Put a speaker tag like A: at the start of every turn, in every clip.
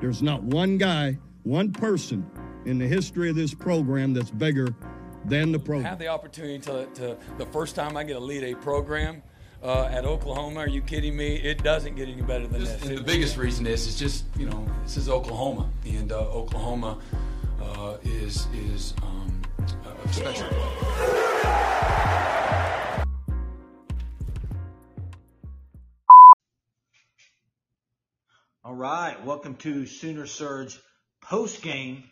A: There's not one guy, one person in the history of this program that's bigger than the program.
B: I have the opportunity to, to the first time I get to lead a program uh, at Oklahoma. Are you kidding me? It doesn't get any better than
C: Just-
B: this.
C: and the biggest reason is, it's just you know this is Oklahoma, and uh, Oklahoma uh, is is um, a special.
D: All right, welcome to Sooner Surge post game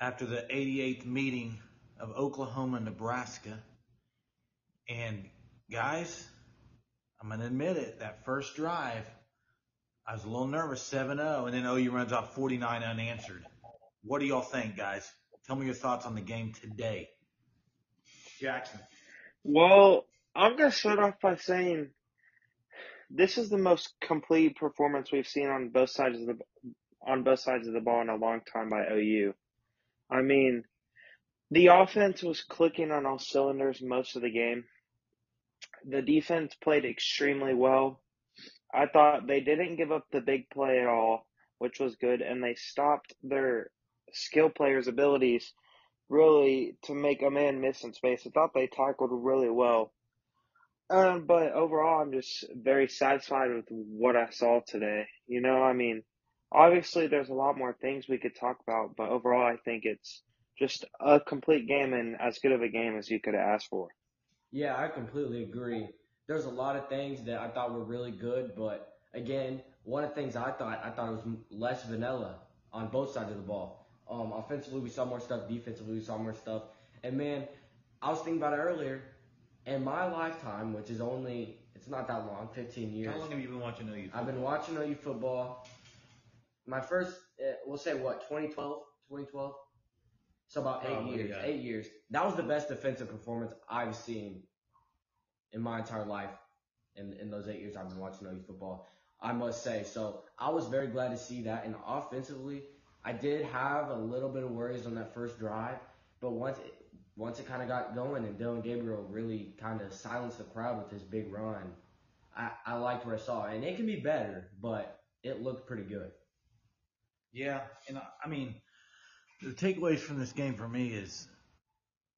D: after the 88th meeting of Oklahoma, Nebraska. And guys, I'm going to admit it, that first drive, I was a little nervous 7 0, and then oh, OU runs off 49 unanswered. What do y'all think, guys? Tell me your thoughts on the game today. Jackson.
E: Well, I'm going to start off by saying this is the most complete performance we've seen on both sides of the on both sides of the ball in a long time by OU. I mean, the offense was clicking on all cylinders most of the game. The defense played extremely well. I thought they didn't give up the big play at all, which was good, and they stopped their skill players' abilities really to make a man miss in space. I thought they tackled really well. Um, but overall, I'm just very satisfied with what I saw today. You know, I mean, obviously there's a lot more things we could talk about, but overall, I think it's just a complete game and as good of a game as you could have asked for.
F: Yeah, I completely agree. There's a lot of things that I thought were really good, but again, one of the things I thought I thought it was less vanilla on both sides of the ball. Um, offensively, we saw more stuff. Defensively, we saw more stuff. And man, I was thinking about it earlier. In my lifetime, which is only it's not that long, 15 years.
D: How long have you been watching OU?
F: I've been watching OU football. My first, uh, we'll say what, 2012, 2012. So about eight
D: Probably,
F: years.
D: yeah.
F: Eight years. That was the best defensive performance I've seen in my entire life. In in those eight years I've been watching OU football, I must say. So I was very glad to see that. And offensively, I did have a little bit of worries on that first drive, but once it, once it kind of got going and Dillon Gabriel really kind of silenced the crowd with his big run, I, I liked what I saw. And it can be better, but it looked pretty good.
D: Yeah, and I, I mean, the takeaways from this game for me is,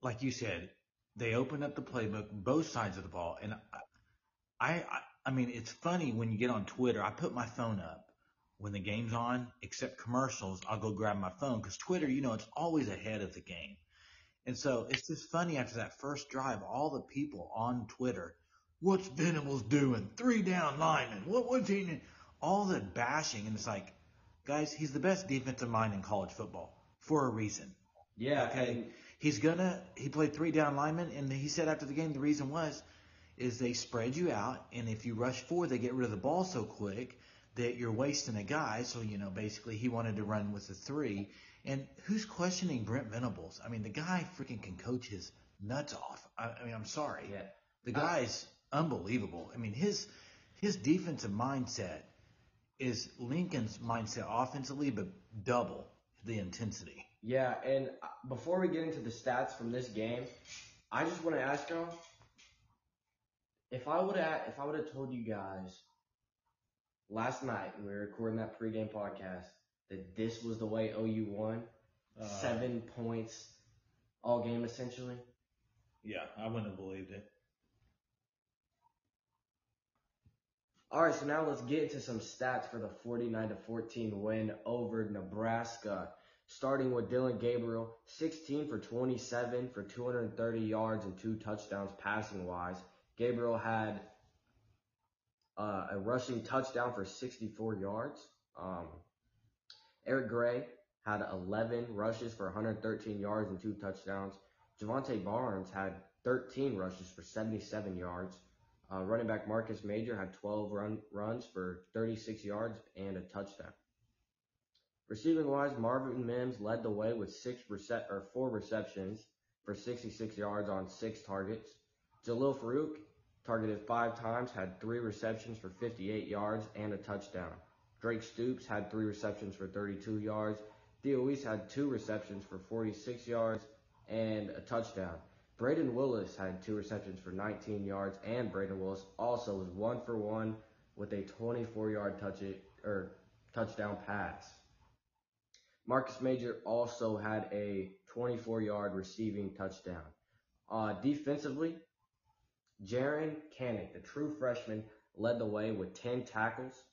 D: like you said, they opened up the playbook, both sides of the ball, and I, I, I mean, it's funny when you get on Twitter. I put my phone up when the game's on, except commercials. I'll go grab my phone because Twitter, you know, it's always ahead of the game, and so it's just funny after that first drive, all the people on Twitter, what's Venables doing? Three down lineman. What what's he? doing?" All the bashing, and it's like guys, he's the best defensive mind in college football for a reason.
F: Yeah.
D: Okay.
F: and-
D: He's gonna he played three down linemen and he said after the game the reason was is they spread you out and if you rush forward they get rid of the ball so quick that you're wasting a guy. So, you know, basically he wanted to run with the three. And who's questioning Brent Venables? I mean, the guy freaking can coach his nuts off. I, I mean, I'm sorry.
F: Yeah.
D: The guy's unbelievable. I mean, his his defensive mindset is Lincoln's mindset offensively, but double the intensity.
F: Yeah, and uh, before we get into the stats from this game, I just want to ask y'all if I would have if I would have told you guys last night when we were recording that pregame podcast that this was the way OU won,
D: Uh,
F: seven points all game essentially.
D: Yeah, I wouldn't have believed it.
F: All right, so now let's get into some stats for the 49 to 14 win over Nebraska. Starting with Dillon Gabriel, 16 for 27 for 230 yards and two touchdowns passing wise. Gabriel had uh, a rushing touchdown for 64 yards. Um, Eric Gray had 11 rushes for 113 yards and two touchdowns. Jovantae Barnes had 13 rushes for 77 yards. Uh, running back Marcus Major had 12 run, runs for 36 yards and a touchdown. Receiving wise, Marvin Mims led the way with six rece- or four receptions for 66 yards on six targets. Jalil Farooq targeted five times, had three receptions for 58 yards and a touchdown. Drake Stoops had three receptions for 32 yards. Theo Wease had two receptions for 46 yards and a touchdown. Brayden Willis had two receptions for 19 yards, and Brayden Willis also was one for one with a 24-yard touch or touchdown pass. Marcus Major also had a 24 yard receiving touchdown. Uh, defensively, Jaren Kanak, the true freshman, led the way with 10 tackles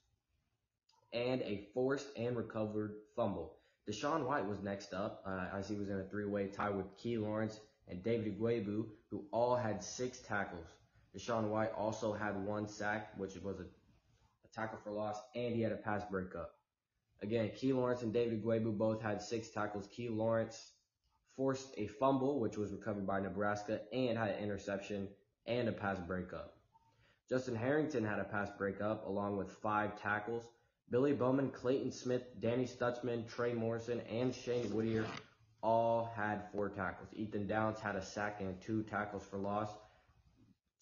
F: and a forced and recovered fumble. DaShaun White was next up uh, as he was in a three-way tie with Key Lawrence and David Ugwoegbu, who all had six tackles. DaShaun White also had one sack, which was a, a tackle for loss, and he had a pass breakup. Again, Key Lawrence and David Ugwoegbu both had six tackles. Key Lawrence forced a fumble, which was recovered by Nebraska, and had an interception and a pass breakup. Justin Harrington had a pass breakup along with five tackles. Billy Bowman, Clayton Smith, Danny Stutsman, Trey Morrison, and Shane Whitter all had four tackles. Ethan Downs had a sack and two tackles for loss.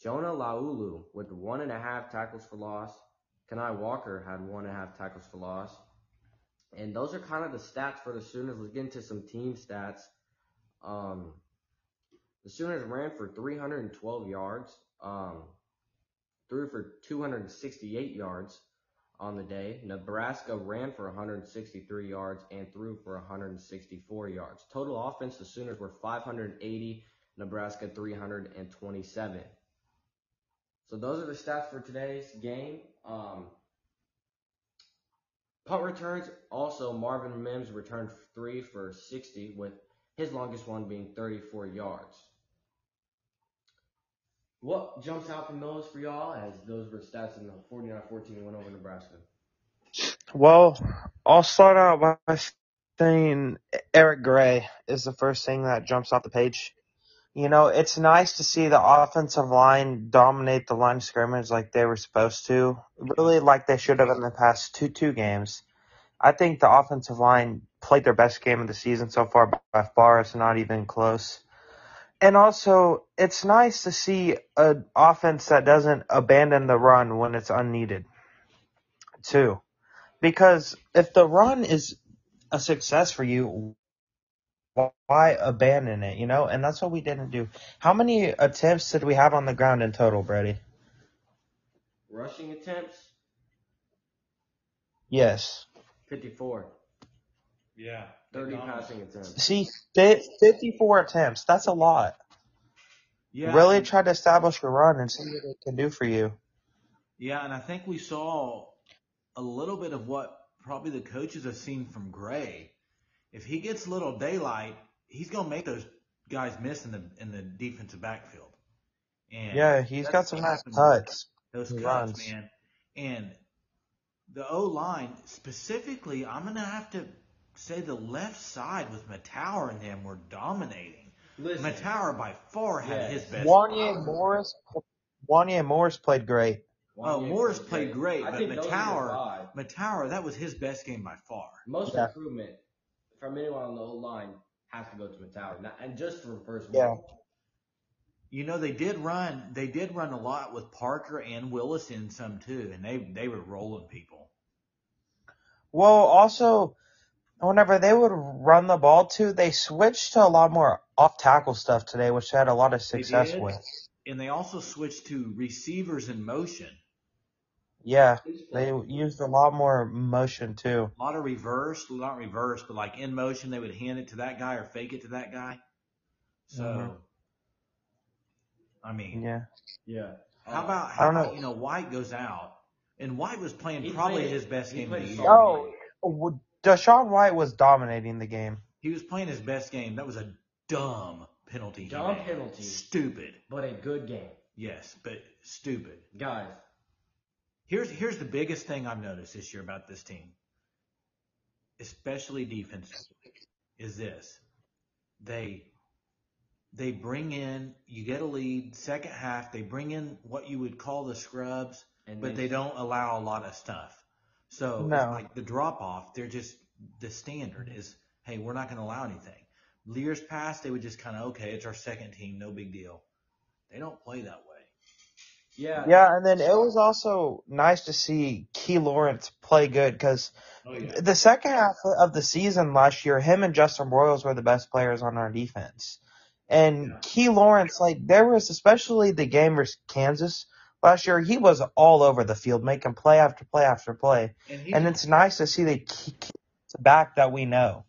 F: Jonah Laulu with one and a half tackles for loss. Kani Walker had one and a half tackles for loss. And those are kind of the stats for the Sooners. Let's get into some team stats. Um, the Sooners ran for 312 yards, um, threw for 268 yards on the day. Nebraska ran for 163 yards and threw for 164 yards. Total offense, the Sooners were 580, Nebraska 327. So those are the stats for today's game. Um, punt returns, also Marvin Mims returned three for 60 with his longest one being 34 yards. What jumps out from those for y'all as those were stats in the 49-14 win over Nebraska?
E: Well, I'll start out by saying Eric Gray is the first thing that jumps off the page. You know, it's nice to see the offensive line dominate the line scrimmage like they were supposed to, really like they should have in the past two two games. I think the offensive line played their best game of the season so far by far. It's not even close. And also, it's nice to see an offense that doesn't abandon the run when it's unneeded, too. Because if the run is a success for you, why abandon it, you know? And that's what we didn't do. How many attempts did we have on the ground in total, Brady?
F: Rushing attempts,
E: Yes.
F: 54.
D: Yeah.
F: 30 passing attempts.
E: See, 54 attempts. That's a lot.
D: Yeah.
E: Really try to establish a run and see what it can do for you.
D: Yeah, and I think we saw a little bit of what probably the coaches have seen from Gray. If he gets a little daylight, he's gonna make those guys miss in the in the defensive backfield. And
E: Yeah, he's
D: that's
E: got some nice cuts.
D: Those
E: He
D: cuts,
E: runs.
D: man. And the O line specifically, I'm gonna have to say the left side with Mettauer and them were dominating.
F: Listen,
D: Mettauer by far had
F: Yes.
D: his best.
E: Wanye Morris, Wanye Morris played great.
D: Oh,
F: Wanye
D: Morris
F: played
D: played great,
F: I
D: but
F: think those Mettauer.
D: Mettauer, that was his best game by far.
F: Most
E: Yeah.
F: improvement from anyone on the whole line has to go to Mettauer. And just for first
E: Yeah.
F: week.
D: You know, they did run, they did run a lot with Parker and Willis in some too, and they they were rolling people.
E: Well, also, whenever they would run the ball to, they switched to a lot more off tackle stuff today, which they had a lot of
D: They
E: success
D: did,
E: with.
D: and they also switched to receivers in motion.
E: Yeah, they used a lot more motion too.
D: A lot of reverse, not reverse, but like in motion, they would hand it to that guy or fake it to that guy. So,
E: Mhm.
D: I mean,
E: Yeah.
F: Yeah.
D: how
F: Uh,
D: about
E: I
D: how
E: don't
D: about
E: know.
D: you know White goes out, and White was playing
F: He
D: probably
F: played-
D: his best
F: he
D: game of the
F: a
D: year.
F: solid
E: Oh,
F: game.
E: W- DaShaun White was dominating the game.
D: He was playing his best game. That was a dumb penalty.
F: Dumb
D: made.
F: penalty.
D: Stupid.
F: But a good game.
D: Yes, but stupid.
F: Guys,
D: Here's here's the biggest thing I've noticed this year about this team, especially defensively, is this: they they bring in you get a lead second half, they bring in what you would call the scrubs,
F: and
D: but
F: then-
D: they don't allow a lot of stuff. So it's
E: No.
D: like the drop off, they're just the standard is, hey, we're not going to allow anything. Years past, they would just kind of okay, it's our second team, no big deal. They don't play that way.
F: Yeah.
E: Yeah, and then it was also nice to see Key Lawrence play good because
D: Oh yeah.
E: the second half of the season last year, him and Justin Broiles were the best players on our defense. And
D: Yeah.
E: Key Lawrence, like there was especially the game versus Kansas last year, he was all over the field, making play after play after play.
D: And, he's,
E: And it's nice to see the key key back that we know.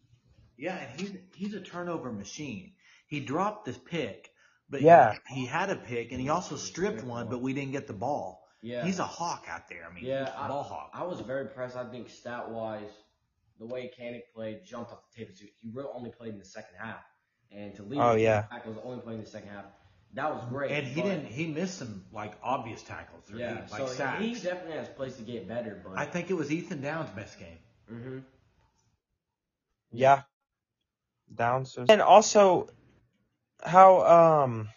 G: Yeah, and he's he's a turnover machine. He dropped this pick, but
E: Yeah.
G: he, he had a pick, and he also stripped one, but we didn't get the ball.
F: Yeah.
G: He's a hawk out there. I mean,
F: Yeah,
G: he's a
F: I,
G: ball hawk.
F: I was very impressed. I think stat wise, the way Kanak played jumped off the tape. He really only played in the second half, and to lead
E: Oh,
F: the
E: yeah.
F: tackles only playing in the second half. That was great.
G: and he
F: but-
G: didn't. He missed some like obvious tackles. or
F: Yeah,
G: he- like
F: so
G: sacks.
F: he definitely has a place to get better. But
G: I think it was Ethan Downs' best game.
F: hmm
E: Yeah. Downs. And also, how um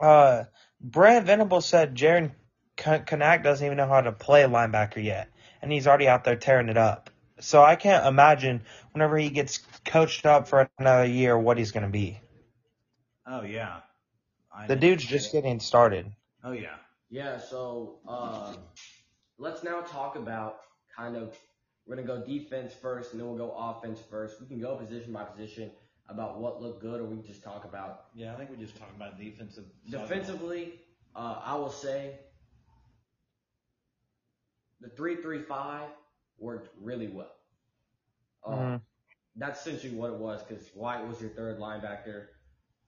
E: uh Brent Venable said Jaren Kanak doesn't even know how to play linebacker yet, and he's already out there tearing it up. So I can't imagine whenever he gets coached up for another year what he's going to be.
G: Oh yeah, I
E: The dude's just getting started.
G: Oh yeah.
F: Yeah, so um, let's now talk about kind of we're gonna go defense first, and then we'll go offense first. We can go position by position about what looked good, or we can just talk about
D: Yeah, I think we just talk about defensive. side of
F: defensively. Uh, I will say the three-three-five worked really well. Uh,
E: Mhm.
F: That's essentially what it was because White was your third linebacker.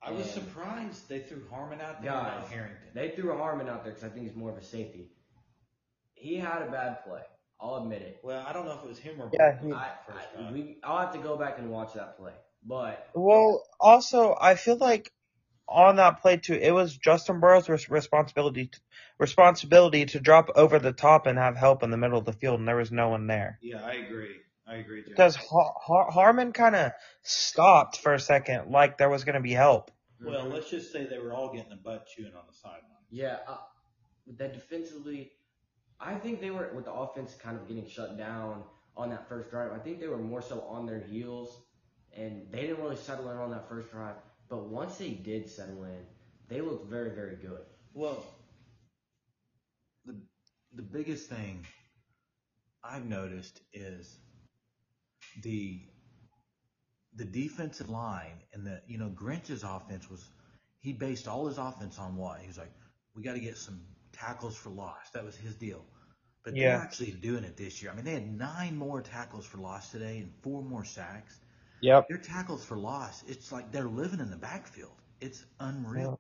D: I was
F: And-
D: surprised they threw Harmon out there,
F: Guys,
D: not Harrington.
F: They threw Harmon out there because I think he's more of a safety. He had a bad play. I'll admit it.
D: Well, I don't know if it was him or
E: Yeah, he-
F: I,
D: first
F: I, we, I'll have to go back and watch that play. But
E: Well, also I feel like on that play too, it was Justin Burrow's res- responsibility responsibility to drop over the top and have help in the middle of the field, and there was no one there.
D: Yeah, I agree. I agree. Jeff.
E: Because Har- Har- Harmon kind of stopped for a second, like there was going to be help.
D: well, let's just say they were all getting the butt chewing on the sideline.
F: yeah, uh, that defensively, I think they were with the offense kind of getting shut down on that first drive. I think they were more so on their heels, and they didn't really settle in on that first drive. But once they did settle in, they looked very, very good.
D: Well,
G: the the biggest thing I've noticed is the the defensive line and the you know Grinch's offense was he based all his offense on what? He was like we got to get some tackles for loss. That was his deal. But
E: Yeah.
G: they're actually doing it this year. I mean they had nine more tackles for loss today and four more sacks.
E: Yep.
G: their tackles for loss it's like they're living in the backfield. It's unreal.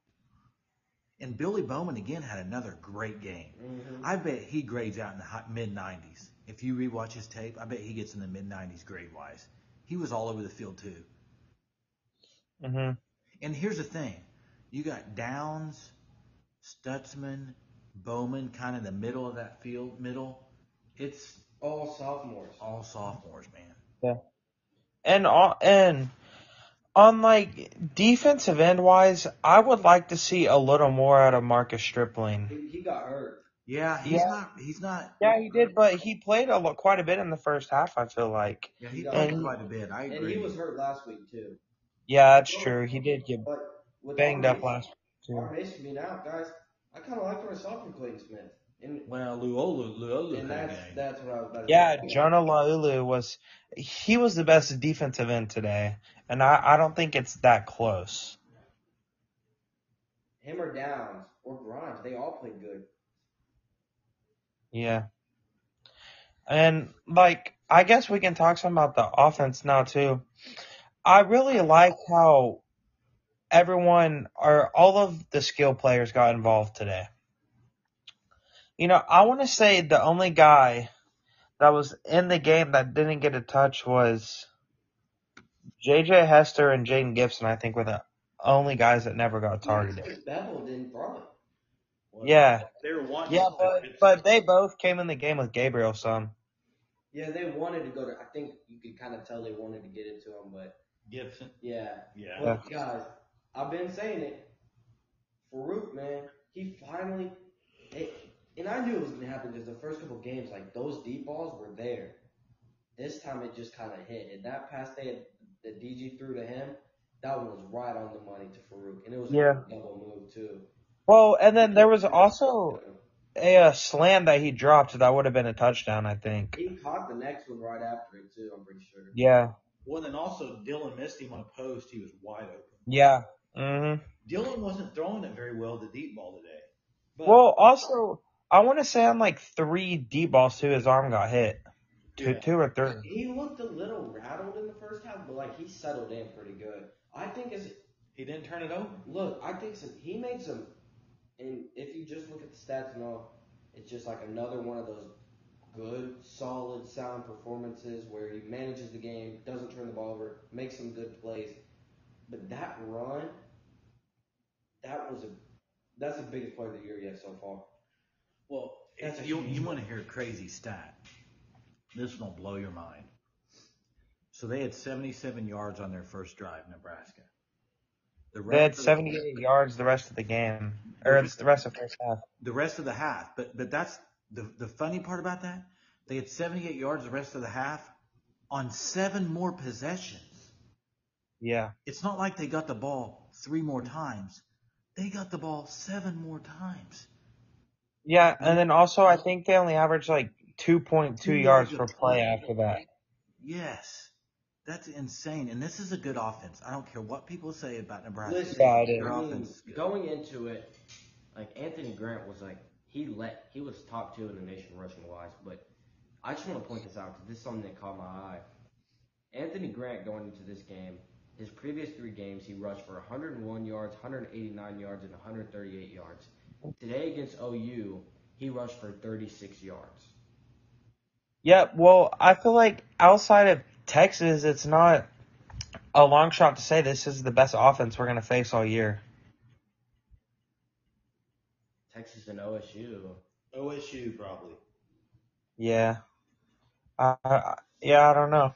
G: And Billy Bowman again had another great game. Mm-hmm. I bet he grades out in the mid 90s. If you rewatch his tape, I bet he gets in the mid 90s grade wise. He was all over the field too.
E: hmm
G: And here's the thing you got Downs, Stutsman, Bowman kind of in the middle of that field, middle. It's
F: All sophomores.
G: all sophomores, man. Yeah.
E: And all, and on like defensive end wise, I would like to see a little more out of Marcus Stripling.
F: He, he got hurt.
G: Yeah, he's
E: Yeah.
G: not. He's not.
E: Yeah, he did, but he played a lot, quite a bit in the first half. I feel like.
G: Yeah, he played
E: And-
G: quite a bit. I agree.
F: And
G: agree.
F: he was hurt last week too.
E: Yeah, that's true. He did get
F: But
E: banged
F: our
E: up last week
F: Our
E: too.
F: Mason being out, guys, I kind of like what I saw from Clayton Smith. And,
D: well, Laulu, Laulu
F: and that's
D: game.
F: that's what I was about to
E: Yeah,
F: say.
E: Jonah Laulu was he was the best defensive end today, and I I don't think it's that close.
F: Him or Downs or Grimes, they all played good.
E: Yeah. And like I guess we can talk some about the offense now too. I really like how everyone or all of the skill players got involved today. You know, I want to say the only guy that was in the game that didn't get a touch was JJ Hester and Jayden Gibson, I think were the only guys that never got targeted.
F: Didn't throw it.
E: Yeah.
D: They were wanting.
E: Yeah, but but they both came in the game with Gabriel some.
F: Yeah, they wanted to go to. I think you could kind of tell they wanted to get into him, but
D: Gibson.
F: yeah.
D: Yeah.
F: Well, guys, I've been saying it. Farooq, man, he finally. It, and I knew it was gonna happen because the first couple games, like those deep balls were there. This time it just kind of hit, and that pass they had, that DG threw to him, that one was right on the money to Farooq, and it was
E: Yeah.
F: a double move too.
E: Well, and then there was also a, uh slam that he dropped that would have been a touchdown, I think.
F: He caught the next one right after it too. I'm pretty sure.
E: Yeah.
D: Well, then also Dillon missed him on a post. He was wide open.
E: Yeah. Mhm.
D: Dillon wasn't throwing it very well the deep ball today. But
E: Well, also I want to say on like three deep balls too, his arm got hit. two,
F: Yeah.
E: two or three.
F: He looked a little rattled in the first half, but like he settled in pretty good. I think as
D: He didn't turn it over.
F: look, I think some, he made some, and if you just look at the stats and all, it's just like another one of those good, solid, sound performances where he manages the game, doesn't turn the ball over, makes some good plays. But that run, that was a, that's the biggest play of the year yet so far.
D: Well, you you want to hear a crazy stat? This will blow your mind. So they had 77 yards on their first drive, Nebraska. The
E: They had
D: rest of the-
E: 78 yards the rest of the game, or it's the rest of the first half.
D: the rest of the half. But but that's the the funny part about that. They had 78 yards the rest of the half on seven more possessions.
E: Yeah.
D: It's not like they got the ball three more times. They got the ball seven more times.
E: Yeah, and then also I think they only averaged like 2.2
D: Two
E: yards per play
D: play.
E: after that.
D: Yes. That's insane. And this is a good offense. I don't care what people say about Nebraska.
F: Listen,
E: Yeah, it is.
D: Their
F: I mean,
D: offense
F: going into it, like Anthony Grant was like he let he was top two in the nation rushing wise, but I just want to point this out because this is something that caught my eye. Anthony Grant going into this game, his previous three games he rushed for 101 yards, 189 yards, and 138 yards. Today against OU, he rushed for 36 yards.
E: Yeah, well, I feel like outside of Texas, it's not a long shot to say this is the best offense we're going to face all year.
F: Texas and OSU.
D: OSU probably.
E: Yeah. Uh, yeah, I don't know.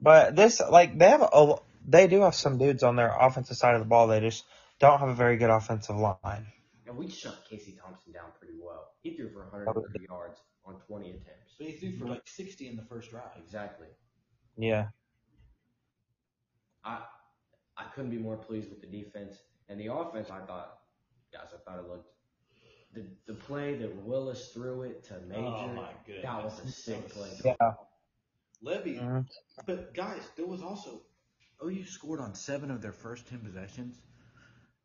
E: But this, like, they have a, they do have some dudes on their offensive side of the ball. They just don't have a very good offensive line.
F: And we shut Casey Thompson down pretty well. He threw for 130 yards on 20 attempts.
D: So he threw for like 60 in the first drive.
F: Exactly.
E: Yeah.
F: I I couldn't be more pleased with the defense and the offense. I thought, guys, I thought it looked the the play that Willis threw it to Major.
D: Oh my goodness.
F: that was a sick play.
E: Yeah.
D: Lebby.
E: Mhm.
D: But guys, there was also OU scored on seven of their first ten possessions.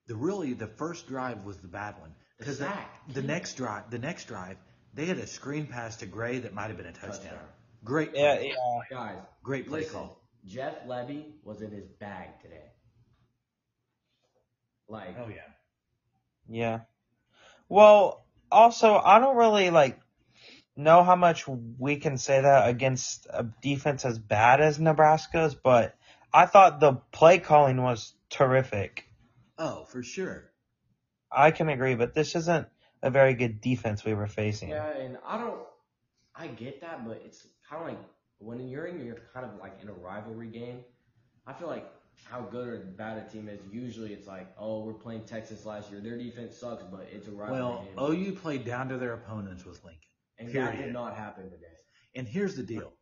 D: The really the first drive was the bad one because
F: sack.
D: the next drive, the next drive, they had a screen pass to Gray that might have been a touchdown.
F: Touchdown.
D: Great,
E: Yeah,
D: play.
E: yeah.
F: Guys,
D: great play
F: listen,
D: call.
F: Jeff Lebby was in his bag today. Like,
D: Oh yeah.
E: Yeah. Well, also, I don't really like know how much we can say that against a defense as bad as Nebraska's, but I thought the play calling was terrific.
D: Oh, for sure.
E: I can agree, but this isn't a very good defense we were facing.
F: yeah, and I don't, I get that, but it's kind of like when you're in your kind of like in a rivalry game. I feel like how good or bad a team is. Usually, it's like, oh, we're playing Texas last year. Their defense sucks, but it's a rivalry game.
D: Well,
F: game.
D: OU played down to their opponents with Lincoln.
F: and that did not happen today.
D: And here's the deal.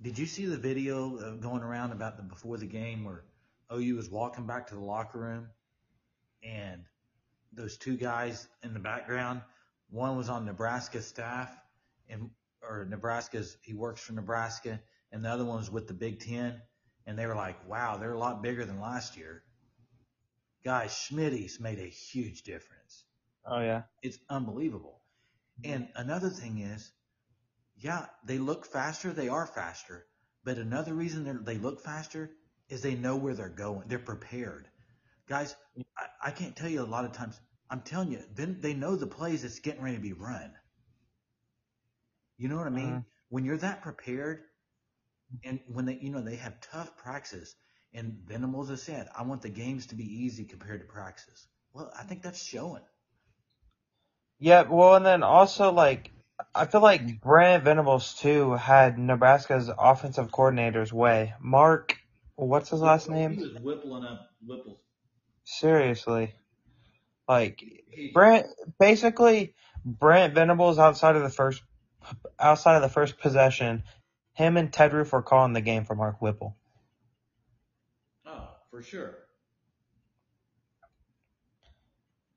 D: Did you see the video uh, going around about the before the game where OU was walking back to the locker room and those two guys in the background, one was on Nebraska staff and or Nebraska's he works for Nebraska and the other one was with the Big 10 and they were like, "Wow, they're a lot bigger than last year." Guys, Schmitty's made a huge difference
E: Oh yeah.
D: it's unbelievable. And another thing is, yeah, they look faster. They are faster. But another reason they're- look faster is they know where they're going. They're prepared. Guys, I, I can't tell you a lot of times. I'm telling you, then they know the plays that's getting ready to be run. You know what I mean?
E: Mhm.
D: When you're that prepared, and when they, you know, they have tough praxis, and Venables has said, I want the games to be easy compared to praxis. Well, I think that's showing.
E: Yeah, well, and then also like I feel like Brent Venables too had Nebraska's offensive coordinator's way. Mark, what's his last
D: He
E: name?
D: was whippling up Whipple's.
E: Seriously, like Brent, Basically, Brent Venables outside of the first outside of the first possession, him and Ted Roof were calling the game for Mark Whipple.
D: oh, for sure.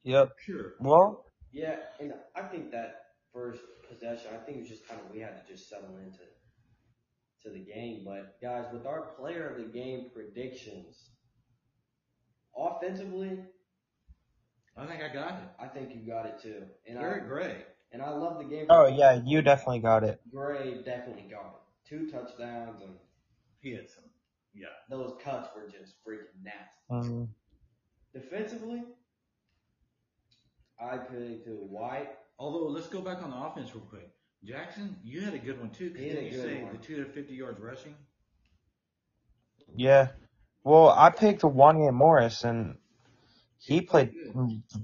E: Yep.
D: Sure.
E: Well,
F: Yeah, and I think that first possession, I think it was just kind of we had to just settle into to the game. But guys, with our player of the game predictions, offensively,
D: I think I got it.
F: I think you got it too. And
D: Eric
F: I
D: Gray.
F: And I love the game.
E: oh yeah, you definitely got it.
F: Gray definitely got it two touchdowns, and
D: He had some. Yeah.
F: those cuts were just freaking nasty.
E: Mhm.
F: Defensively, I picked White.
D: Although let's go back on the offense real quick. Jackson, you had a good one too. 'cause
F: He
D: didn't you say
F: one.
D: the two to fifty yards rushing?
E: Yeah. Well, I picked Wanye Morris, and he played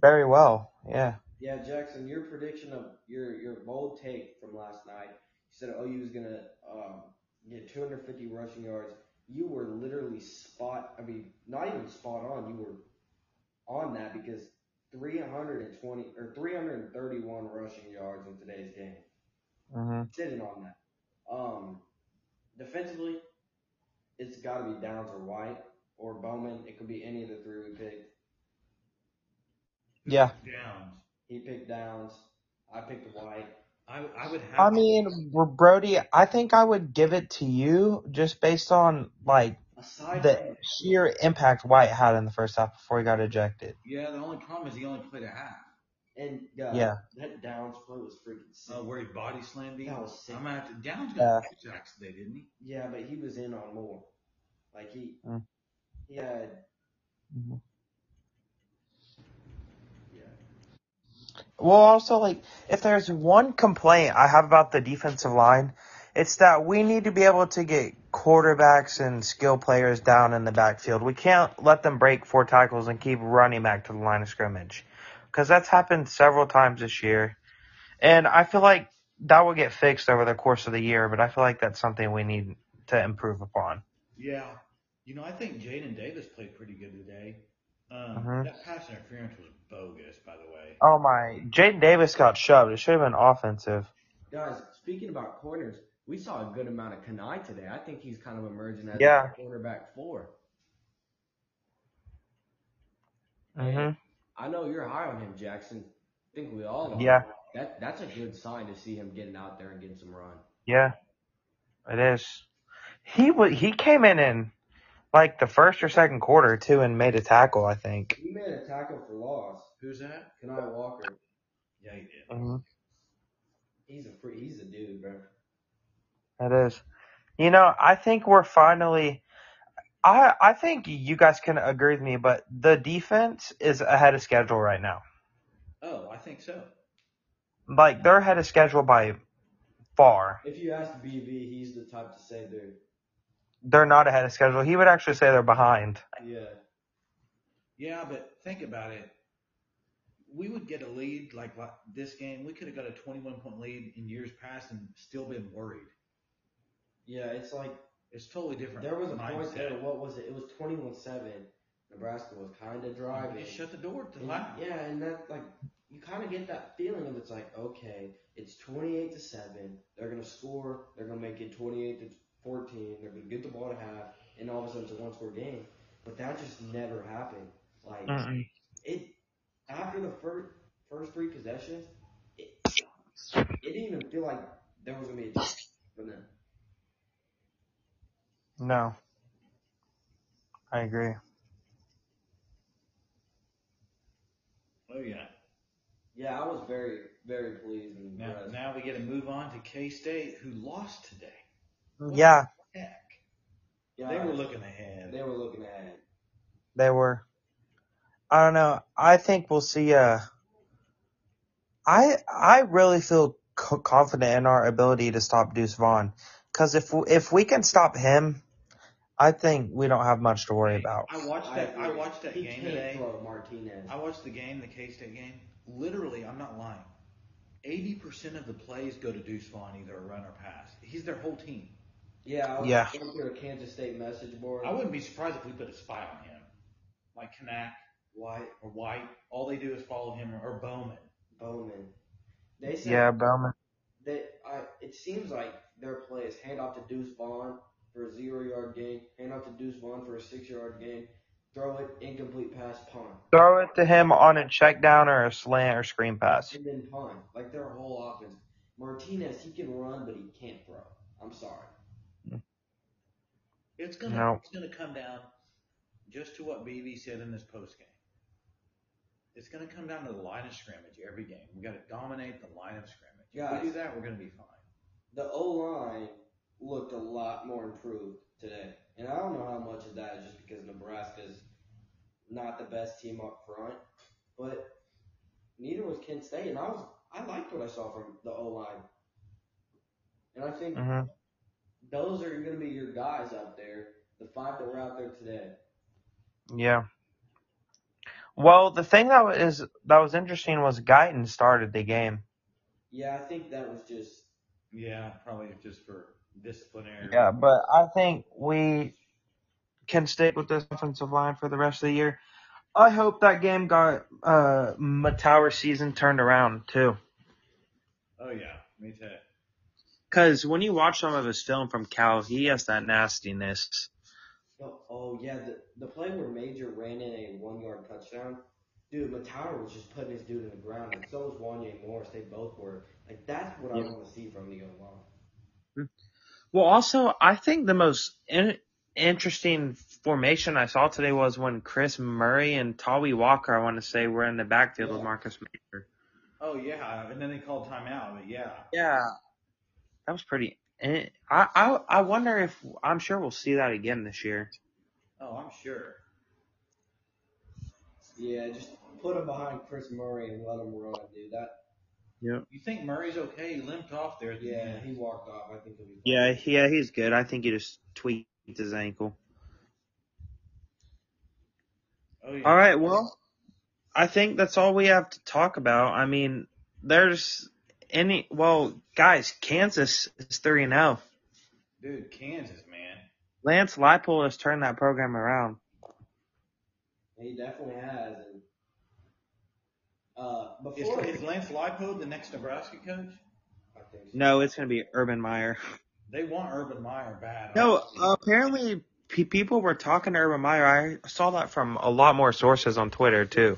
E: very well. Yeah.
F: Yeah, Jackson, your prediction of your your bold take from last night. You said OU was gonna um, get 250 rushing yards. You were literally spot. I mean, not even spot on. You were on that because 320 or 331 rushing yards in today's game.
E: hmm
F: Sitting on that. Um, defensively, it's got to be Downs or White or Bowman. It could be any of the three we picked.
E: Yeah.
D: Downs.
F: He picked Downs. I picked White.
D: I I would have.
E: I mean, Brody, I think I would give it to you just based on like
F: Aside
E: the
F: from
E: sheer impact White had in the first half before he got ejected.
D: yeah, the only problem is he only played a half.
F: And uh,
E: Yeah.
F: that Downs play was freaking sick.
D: Uh, where he body slammed him.
F: That was sick.
D: I'm gonna have to. Downs got
E: Yeah.
D: two sacks today, didn't he?
F: yeah, but he was in on more. Like he,
E: Mm.
F: he had.
E: Mhm. Well, also like if there's one complaint I have about the defensive line, it's that we need to be able to get quarterbacks and skill players down in the backfield. We can't let them break four tackles and keep running back to the line of scrimmage. Cuz that's happened several times this year. And I feel like that will get fixed over the course of the year, but I feel like that's something we need to improve upon.
D: Yeah. You know, I think Jaden Davis played pretty good today. Um,
E: Mhm.
D: That pass interference was bogus, by the way.
E: Oh my, Jaden Davis got shoved. It should have been offensive.
F: Guys, speaking about corners, we saw a good amount of Kani today. I think he's kind of emerging as
E: Yeah.
F: a cornerback four.
E: Mhm.
F: I know you're high on him, Jackson. I think we all are.
E: Yeah.
F: That that's a good sign to see him getting out there and getting some run.
E: Yeah, it is. He wa he came in in like the first or second quarter too and made a tackle. I think.
F: He made a tackle for loss.
D: Who's that?
F: Kani Walker.
D: Yeah, he did.
E: hmm
F: He's a free. He's a dude, bro.
E: That is. You know, I think we're finally. I I think you guys can agree with me, but the defense is ahead of schedule right now.
D: Oh, I think so.
E: Like they're ahead of schedule by far.
F: If you ask BV, he's the type to say they're
E: They're not ahead of schedule. He would actually say they're behind.
F: yeah.
D: Yeah, but think about it. We would get a lead like la- this game. We could have got a 21 point lead in years past and still been worried.
F: Yeah, it's like
D: It's totally different.
F: there was a point there. What was it? It was twenty-one-seven. Nebraska was kind of driving.
D: Just shut the door to the
F: And- yeah, and that like you kind of get that feeling of it's like okay, it's twenty-eight to seven. They're gonna score. They're gonna make it twenty-eight to fourteen. They're gonna get the ball to half, and all of a sudden it's a one-score game. But that just never happened. Like
E: Mm-mm.
F: it after the first first three possessions, it, it didn't even feel like there was gonna be a chance from them.
E: No. I agree.
D: Oh yeah.
F: Yeah, I was very very pleased and
D: Now, now we get to move on to K State, who lost today.
E: Yeah,
D: Heck,
F: Yeah,
D: they were looking ahead.
F: They were looking ahead.
E: they were. I don't know. I think we'll see. Uh, I I really feel co- confident in our ability to stop Deuce Vaughn, because if we, if we can stop him, I think we don't have much to worry about.
D: I watched that. I,
F: agree.
D: watched that
F: he
D: game today.
F: Martinez.
D: I watched the game, the K State game. Literally, I'm not lying. Eighty percent of the plays go to Deuce Vaughn, either a run or pass. He's their whole team.
F: Yeah, I was
E: Yeah.
F: going through a Kansas State message board.
D: I wouldn't be surprised if we put a spy on him, like Kanak
F: White
D: or White. All they do is follow him, or Bowman.
F: Bowman. They said
E: Yeah, Bowman.
F: they. I. Uh, it seems like their play is hand off to Deuce Vaughn for a zero yard gain, hand off to Deuce Vaughn for a six yard gain, throw it incomplete pass punt,
E: Throw it to him on a check down or a slant or screen pass.
F: and then punt. Like their whole offense. Martinez, he can run, but he can't throw. I'm sorry.
D: It's gonna
E: No.
D: it's gonna come down just to what BB said in this post game. It's gonna come down to the line of scrimmage every game. We got to dominate the line of scrimmage. If we do that, we're gonna be fine.
F: The O line looked a lot more improved today. And I don't know how much of that is just because Nebraska's not the best team up front, but neither was Kent State. And I was I liked what I saw from the O line. And I think
E: hmm
F: those are going to be your guys out there, the five that were out there today.
E: Yeah. Well, the thing that was that was interesting was Guyton started the game.
F: Yeah, I think that was just
D: Yeah, probably just for disciplinary.
E: Yeah, but I think we can stick with this offensive line for the rest of the year. I hope that game got uh Mettauer season turned around too.
D: Oh yeah, me too.
E: Cause when you watch some of his film from Cal, he has that nastiness.
F: Oh, oh yeah, the the play where Major ran in a one yard touchdown, dude, Mettauer was just putting his dude in the ground, and so was Wanye Morris. They both were. Like that's what I want to see from the O line. Hmm.
E: Well, also, I think the most in- interesting formation I saw today was when Chris Murray and Tawee Walker, I want to say, were in the backfield with Marcus Major.
D: Oh yeah, and then they called timeout. But yeah,
E: Yeah, that was pretty. eh, I I I wonder if I'm sure we'll see that again this year.
D: oh I'm sure.
F: Yeah, just put him behind Chris Murray and let him run, dude. That Yep.
D: You think Murray's okay? He limped off there at the
F: yeah,
D: end.
F: he walked off. I think he'll be fine.
E: Yeah, yeah, he's good. I think he just tweaked his ankle.
D: Oh yeah.
E: All right, well, I think that's all we have to talk about. I mean, there's any well, guys, Kansas is three and zero.
D: Dude, Kansas man.
E: Lance Leipold has turned that program around.
F: He definitely has. And uh,
D: Is,
F: before
D: is Lance Leipold the next Nebraska coach?
F: So.
E: No, it's gonna be Urban Meyer.
D: They want Urban Meyer bad.
E: No, apparently pe- people were talking to Urban Meyer. I saw that from a lot more sources on Twitter too.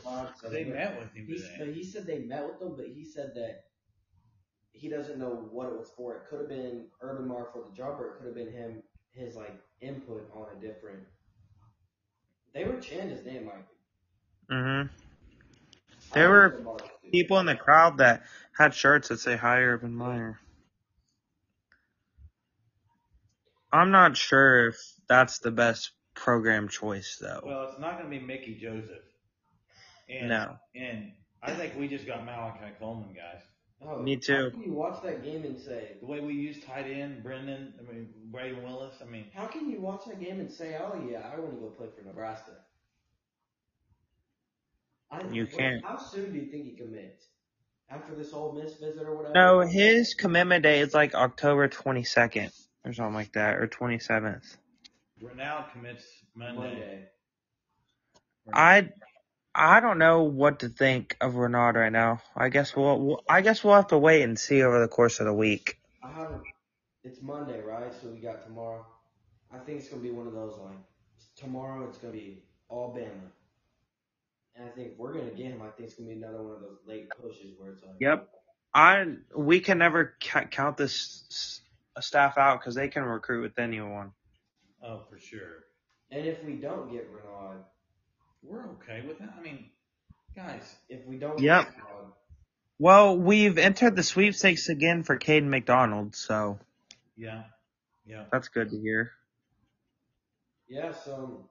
D: they met with him
F: He, but he said they met with him, but he said that he doesn't know what it was for. It could have been Urban Meyer for the job, or it could have been him his like input on a different. They were chanting his name, Mike.
E: hmm There
F: like
E: were
F: Urban Meyer, dude.
E: people in the crowd that had shirts that say "Hi Urban Meyer." I'm not sure if that's the best program choice though.
D: Well, it's not going to be Mickey Joseph. And,
E: No.
D: And I think we just got Malachi Coleman, guys.
F: Oh,
E: Me too.
F: How can you watch that game and say?
D: The way we use tight end, Brendan, I mean, Brayden Willis, I mean,
F: How can you watch that game and say, "Oh yeah, I want to go play for Nebraska"? I,
E: You can't.
F: How soon do you think he commits? After this whole Miss visit or whatever?
E: No, his commitment day is like October 22nd or something like that, or 27th.
D: Renald commits Monday.
F: Monday.
E: I I don't know what to think of Renard right now. I guess we'll, we'll I guess we'll have to wait and see over the course of the week.
F: I haven't. It's Monday, right? So we got tomorrow. I think it's gonna be one of those like tomorrow. It's gonna be all Bama, and I think we're gonna get him. I think it's gonna be another one of those late pushes where it's like,
E: Yep. I we can never ca- count this staff out because they can recruit with anyone.
D: Oh, for sure.
F: And if we don't get Renard,
D: We're okay with that. I mean, guys,
F: if we don't
E: Yep. Well, we've entered the sweepstakes again for Caden McDonald, so
D: yeah, yeah.
E: that's good to hear.
F: yeah. So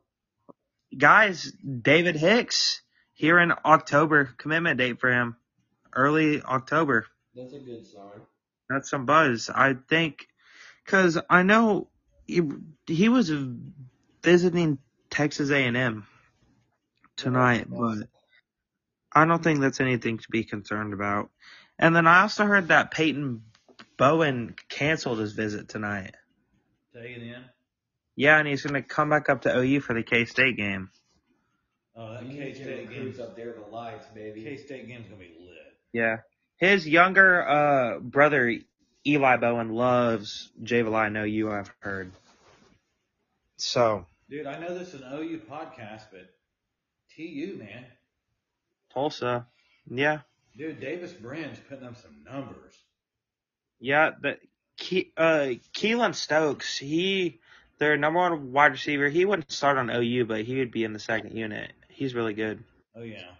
E: Guys, David Hicks here in October commitment date for him, early October.
F: that's a good sign.
E: That's some buzz. I think, cause I know he, he was visiting Texas A&M tonight, but I don't think that's anything to be concerned about. And then I also heard that Peyton Bowen canceled his visit tonight.
D: Take it in.
E: Yeah, and he's gonna come back up to OU for the K-State game.
D: Oh, that K
F: need to get
D: State
F: recruits
D: game.
F: up there, the lights, baby.
D: K State game's gonna be lit.
E: Yeah. His younger, uh, brother, Eli Bowen, loves Javelin OU, I've heard. So,
D: Dude, I know this is an OU podcast, but TU, man.
E: Tulsa. Yeah.
D: Dude, Davis Brin's putting up some numbers.
E: Yeah, but Ke- uh Keylon Stokes, he their number one wide receiver, he wouldn't start on OU, but he would be in the second unit. He's really good.
D: Oh yeah.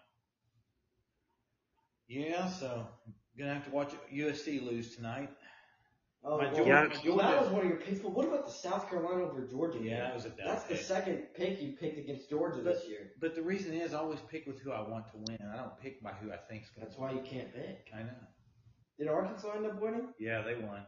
D: Yeah, so gonna have to watch USC lose tonight.
F: Oh,
D: My
F: well,
D: Georgia-
E: Yeah.
D: my
F: well, that was one of your picks. But what about the South Carolina over Georgia?
D: Yeah, that was a dumb
F: That's the second pick you picked against Georgia
D: But-
F: this year.
D: But the reason is, I always pick with who I want to win. I don't pick by who I think's going to
F: That's
D: to
F: why you can't pick.
D: I know.
F: Did Arkansas end up winning?
D: Yeah, they won.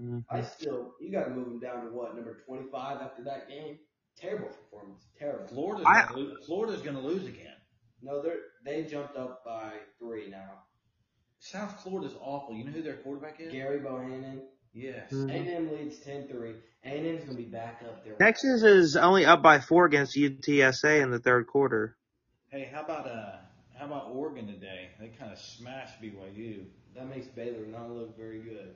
E: Mhm.
F: I still, you got to move them down to what number twenty-five after that game. Terrible performance. Terrible.
D: Florida's
E: I-
D: gonna lose, Florida's going to lose again.
F: No, they are they jumped up by three now.
D: South Florida's awful. You know who their quarterback is?
F: Gerry Bohanon.
D: Yes.
E: Mhm.
F: A&M leads 10-3. A&M's gonna be back up there.
E: Texas is only up by four against UTSA in the third quarter.
D: Hey, how about uh, how about Oregon today? They kind of smashed BYU.
F: That makes Baylor not look very good.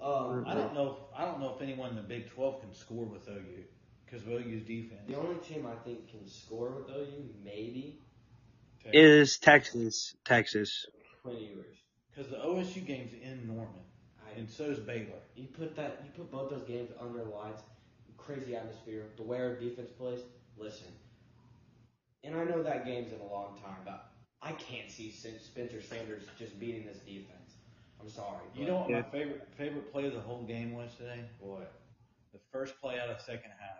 F: Um,
D: I don't know. If, I don't know if anyone in the Big 12 can score with OU because of OU's defense.
F: The only team I think can score with OU, maybe,
E: Is Texas. Texas.
F: Quinn Ewers.
D: Because the OSU game's in Norman,
F: I,
D: and is Baylor.
F: you put that, you put both those games under the lights, crazy atmosphere, the way our defense plays. Listen, and I know that game's in a long time, but I can't see Spencer Sanders just beating this defense. I'm sorry.
D: You know what my favorite favorite play of the whole game was today?
F: what?
D: The first play out of second half.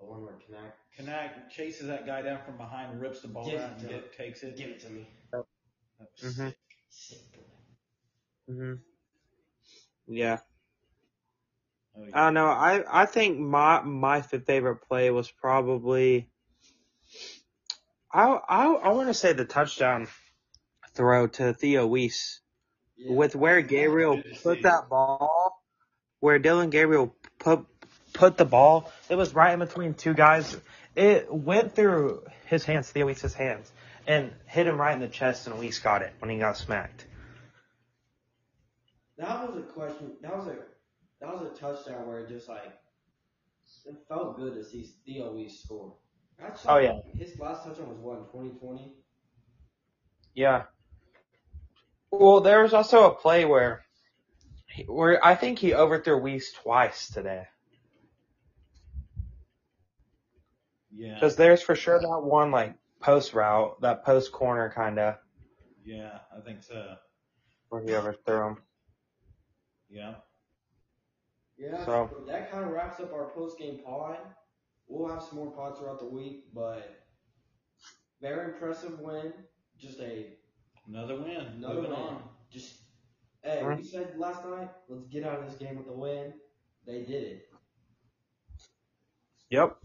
F: The one where Connect.
D: Kanak chases that guy down from behind, rips the ball
F: Give
D: out,
F: it
D: and
F: to
D: get, takes it.
F: Give it to me.
D: That was
E: Mhm.
D: sick.
F: Sick boy.
E: hmm Yeah.
D: Oh, yeah.
E: I don't know. I I think my my f- favorite play was probably. I I I want to say the touchdown throw to Theo Wease
F: Yeah.
E: with where Gabriel
D: Good to
E: put
D: see.
E: that ball, where Dillon Gabriel put put the ball. It was right in between two guys. It went through his hands, Theo Wease's hands, and hit him right in the chest, and Wease got it when he got smacked.
F: That was a question. That was a that was a touchdown where it just like it felt good to see Theo score.
E: Oh, yeah.
F: his last touchdown was what in 2020.
E: Yeah. Well, there was also a play where, where I think he overthrew Wease twice today.
D: Yeah.
E: Because there's for sure that one like post route, that post corner kind of
D: Yeah, I think so.
E: where he overthrew him.
D: Yeah.
F: Yeah.
E: So-
F: that kind of wraps up our post game pod. We'll have some more pods throughout the week, but very impressive win. Just a
D: Another win.
F: another
D: Moving
F: win.
D: on.
F: Just hey,
E: Mhm.
F: we said last night, let's get out of this game with a win. They did it.
E: Yep.